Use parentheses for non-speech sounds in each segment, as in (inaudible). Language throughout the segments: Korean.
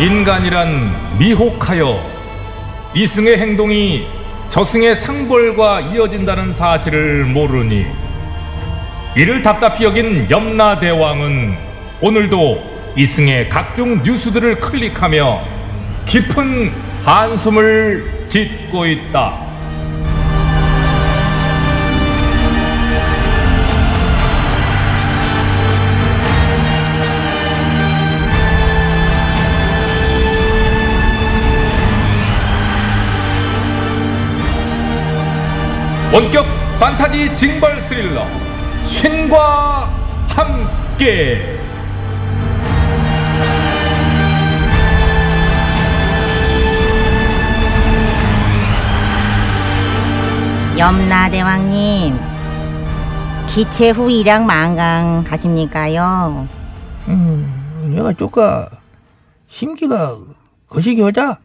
인간이란 미혹하여 이승의 행동이 저승의 상벌과 이어진다는 사실을 모르니 이를 답답히 여긴 염라대왕은 오늘도 이승의 각종 뉴스들을 클릭하며 깊은 한숨을 짓고 있다. 원격 판타지 징벌 스릴러 신과 함께 염라대왕님 기체 후 일양 만강 하십니까요? 음, 내가 쪼까 심기가 거시기 하자.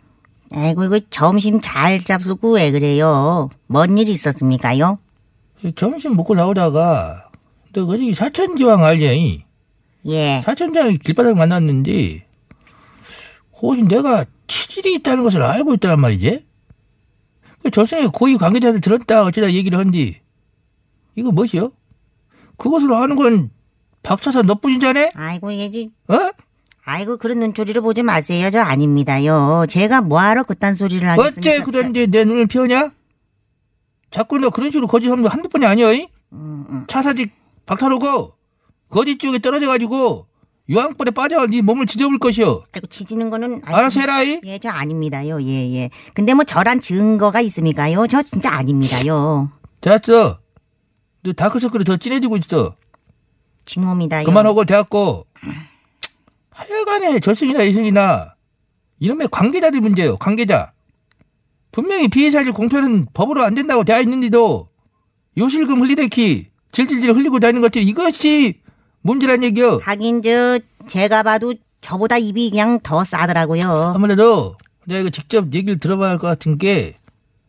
아이고 이거 점심 잘 잡수고 왜 그래요? 뭔일 있었습니까요? 점심 먹고 나오다가 너 거기 사천지왕 알지? 예. 사천지왕 길바닥 만났는데 혹시 내가 치질이 있다는 것을 알고 있다란 말이지? 그 저승에 고위 관계자들 들었다 어쩌다 얘기를 한디 이거 뭐시여? 그것으로 아는 건 박차사 너뿐인 자네? 아이고 이게 어? 아이고 그런 눈초리를 보지 마세요. 저 아닙니다요. 제가 뭐하러 그딴 소리를 하겠습니까? 어째 그런데 내 눈을 피하냐? 자꾸 너 그런 식으로 거짓하는 거 한두 번이 아니야? 이? 음, 음. 차사직 박타로고 거짓 쪽에 떨어져가지고 유황불에 빠져 네 몸을 지져볼 것이오. 아이고 지지는 거는 알아서 해라 이. 예, 저 아닙니다요. 예, 예. 근데 뭐 저란 증거가 있습니까요? 저 진짜 아닙니다요. 됐어. 너 다크서클이 더 진해지고 있어. 징호입니다요. 그만하고 대학고. 하여간에 저승이나 이승이나 이놈의 관계자들 문제요. 관계자. 분명히 피해자들 공표는 법으로 안 된다고 되어 있는데도 요실금 흘리대키 질질질 흘리고 다니는 것들이 이것이 문제란 얘기요. 하긴 저 제가 봐도 저보다 입이 그냥 더 싸더라고요. 아무래도 내가 이거 직접 얘기를 들어봐야 할 것 같은 게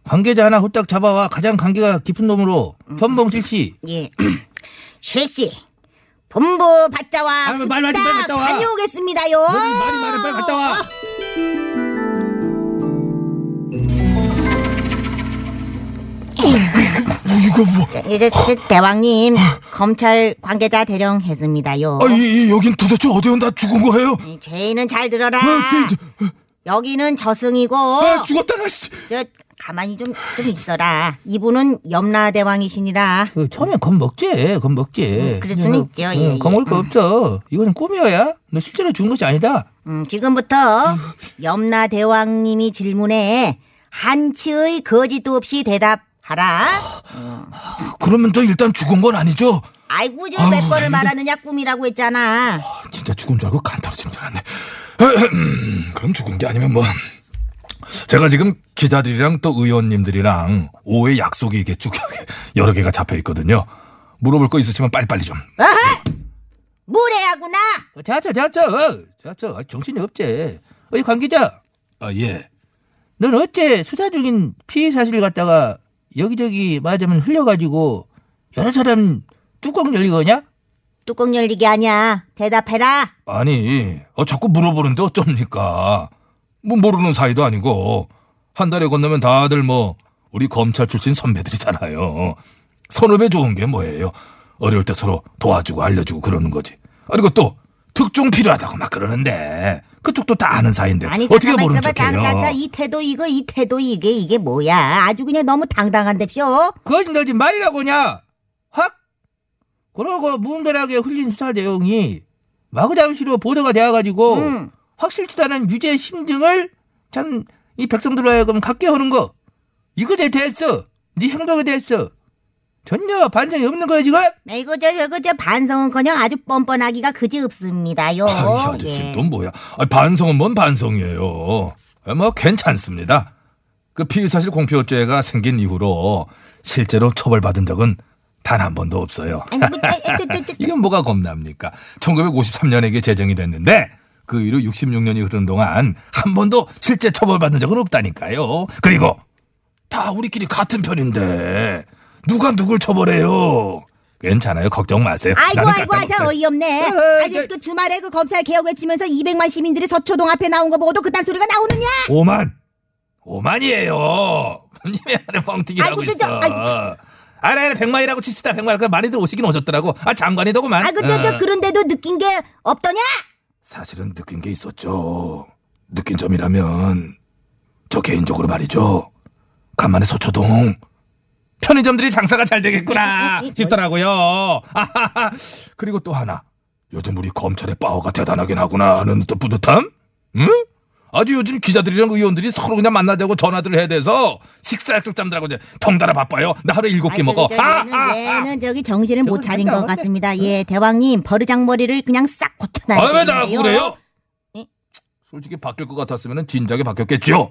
관계자 하나 후딱 잡아와 가장 관계가 깊은 놈으로 현봉 실시 예. (clears throat) 실시. 본부 받자 와 아유, 말 많이 빨리 갔다 와. 다녀오겠습니다요. 말이 말해 빨리 갔다 와. 이거 뭐? 이제 저 대왕님 검찰 관계자 대령했습니다요. 아, 이, 이, 여긴 도대체 어디에 나 죽은 거예요? 죄인은 잘 들어라. 아, 저, 저, 여기는 저승이고 아, 죽었다 나. 씨. 저 가만히 좀 좀 있어라. 이분은 염라대왕이시니라. 그 처음에 겁 먹지, 겁 먹지. 음, 그럴 수는 있죠, 예, 예. 겁 먹을 거 없어. 이거는 꿈이어야. 너 실제로 죽은 것이 아니다. 음, 지금부터 염라대왕님이 질문에 한치의 거짓도 없이 대답하라. 그러면 너 일단 죽은 건 아니죠? 아이고 저몇 번을 말하느냐 꿈이라고 했잖아. 진짜 죽은 줄 알고 간 떨어지는 줄 알았네. (clears throat) 그럼 죽은 게 아니면 뭐. 제가 지금 기자들이랑 또 의원님들이랑 오후에 약속이 이게 쭉 (laughs) 여러 개가 잡혀 있거든요. 물어볼 거 있으시면 빨리빨리 좀. 어허! 무례하구나. 어, 자자, 자자, 어, 자자. 아, 정신이 없지. 어이 관계자, 아, 예. 넌 어째 수사 중인 피해 사실을 갖다가 여기저기 맞으면 흘려가지고 여러 사람 뚜껑 열리거냐? 뚜껑 열리게 아니야. 대답해라. 아니, 어, 자꾸 물어보는데 어쩝니까? 뭐 모르는 사이도 아니고 한 달에 건너면 다들 뭐 우리 검찰 출신 선배들이잖아요. 선후배 좋은 게 뭐예요? 어려울 때 서로 도와주고 알려주고 그러는 거지. 그리고 또 특종 필요하다고 막 그러는데 그쪽도 다 아는 사이인데 아니 어떻게 잠깐만 모르는 있어봐 척해요? 자자자 이 태도 이거 이 태도 이게 이게 뭐야 아주 그냥 너무 당당한데쇼 그건 너지 말이라고냐? 확? 그러고 무분별하게 흘린 수사 내용이 마구잡이로 보도가 되어가지고 음. 확실치도 않은 유죄 심증을 참 이 백성들로 하여금 갖게 하는 거 이것에 대해서 네 행동에 대해서 전혀 반성이 없는 거야 지금? 이거 저 저거 저 반성은커녕 아주 뻔뻔하기가 그지 없습니다요 아, 이 아저씨 예. 또 뭐야? 아, 반성은 뭔 반성이에요? 아, 뭐 괜찮습니다. 그 피의사실 공표죄가 생긴 이후로 실제로 처벌받은 적은 단 한 번도 없어요. 아니, 뭐, 에, 에, 저, 저, 저, 저. (laughs) 이건 뭐가 겁납니까? 1953년에 이게 제정이 됐는데 그 이후 66년이 흐르는 동안 한 번도 실제 처벌받은 적은 없다니까요. 그리고 다 우리끼리 같은 편인데 누가 누굴 처벌해요? 괜찮아요. 걱정 마세요. 아이고 아이고 아자. 어이없네 어, 아직 저- 그 주말에 그 검찰 개혁 외치면서 200만 시민들이 서초동 앞에 나온 거 보고도 그딴 소리가 나오느냐 5만. 5만이에요. 님이 안에 뻥튀기라고 아이고, 저, 저, 있어. 아이고, 저. 아래 아래 백만이라고 칩시다. 백만. 그 많이들 오시긴 오셨더라고. 아 장관이더구만. 아이고 저, 저 어. 그런데도 느낀 게 없더냐 사실은 느낀 게 있었죠. 느낀 점이라면 저 개인적으로 말이죠. 간만에 서초동 편의점들이 장사가 잘 되겠구나 (laughs) 싶더라고요. 아하하. 그리고 또 하나. 요즘 우리 검찰의 파워가 대단하긴 하구나 하는 또 뿌듯함? 응? 아주 요즘 기자들이랑 의원들이 서로 그냥 만나자고 전화들을 해야 돼서 식사 약속 잡느라고 이제 덩달아 바빠요. 나 하루에 일곱 개 먹어. 저기, 저기, 아, 얘는, 아, 아. 얘는 저기 정신을 못 차린 안 것. 같습니다. 예, 대왕님 버르장머리를 그냥 싹 고쳐놔야 아, 왜 나가고 되겠네요. 그래요? 예? 솔직히 바뀔 것 같았으면 진작에 바뀌었겠죠.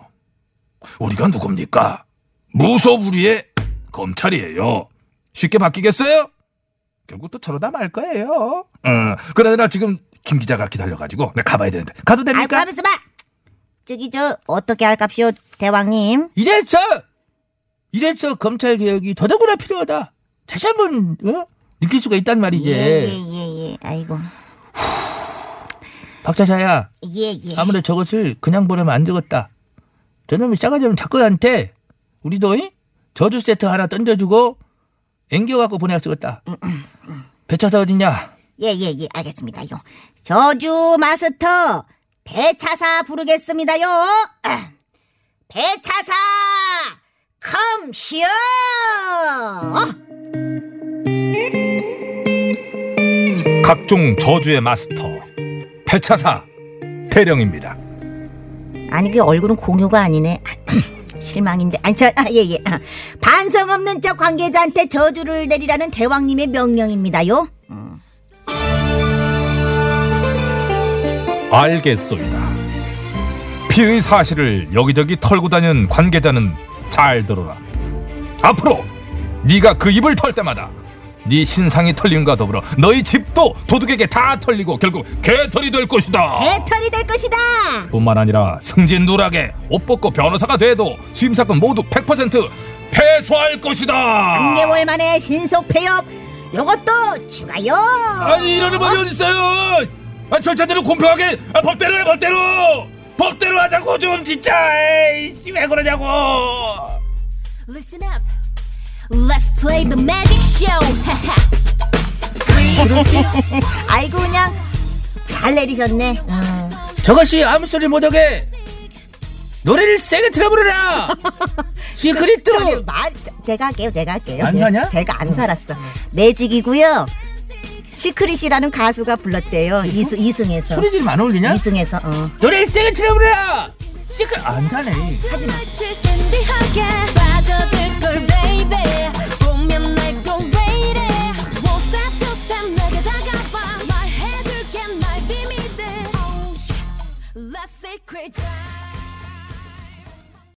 우리가 누굽니까? 무소불위의 검찰이에요. 쉽게 바뀌겠어요? 결국 또 저러다 말 거예요. 어, 그러나 지금 김 기자가 기다려가지고 내가 가봐야 되는데 가도 됩니까? 가만있어 봐. 저기 저 어떻게 할깝시오, 대왕님? 이래서 이래서 검찰 개혁이 더더구나 필요하다. 다시 한번 어? 느낄 수가 있단 말이지. 예예예 예, 아이고 박자사야 예예. 아무래도 저것을 그냥 보내면 안 되겠다. 저놈이 싸가지 없는 작가한테 우리도 이? 저주 세트 하나 던져주고 앵겨갖고 보내야 쓰겠다. 배차사 어딨냐? 예예예 알겠습니다요. 저주 마스터 배차사 부르겠습니다요. 아, 배차사 컴시어. 각종 저주의 마스터 배차사 대령입니다. 아니 그 얼굴은 공유가 아니네. 실망인데. 아니 저 아, 예, 예. 아, 반성 없는 저 관계자한테 저주를 내리라는 대왕님의 명령입니다요. 알겠소이다. 피의 사실을 여기저기 털고 다니는 관계자는 잘 들어라. 앞으로 네가 그 입을 털 때마다 네 신상이 털림과 더불어 너희 집도 도둑에게 다 털리고 결국 개털이 될 것이다. 배털이 될 것이다. 뿐만 아니라 승진 누락에 옷 벗고 변호사가 돼도 수임사건 모두 100% 패소할 것이다. 3개월 만에 신속 폐업. 요것도 추가요. 아니 이러는 법이 어딨어요 아, 절차대로 공평하게 아, 법대로 해 법대로 법대로 하자고 좀 진짜 에이씨 왜 그러냐고 Listen up. Let's play the magic show. (laughs) 아이고 그냥 잘 내리셨네. 음. 저것이 아무 소리 못하게 노래를 세게 틀어부르라. (laughs) 시크릿. 저기 말 제가 할게요. 제가 할게요. 안 사냐? 제가 안 살았어. 매직이고요. 시크릿이라는 가수가 불렀대요. 이승 이승에서. 소리 지르면 안 어울리냐? 이승에서. 어. 노래를 세게 틀어 부르라. 시크릿 안 사네. 하지 마.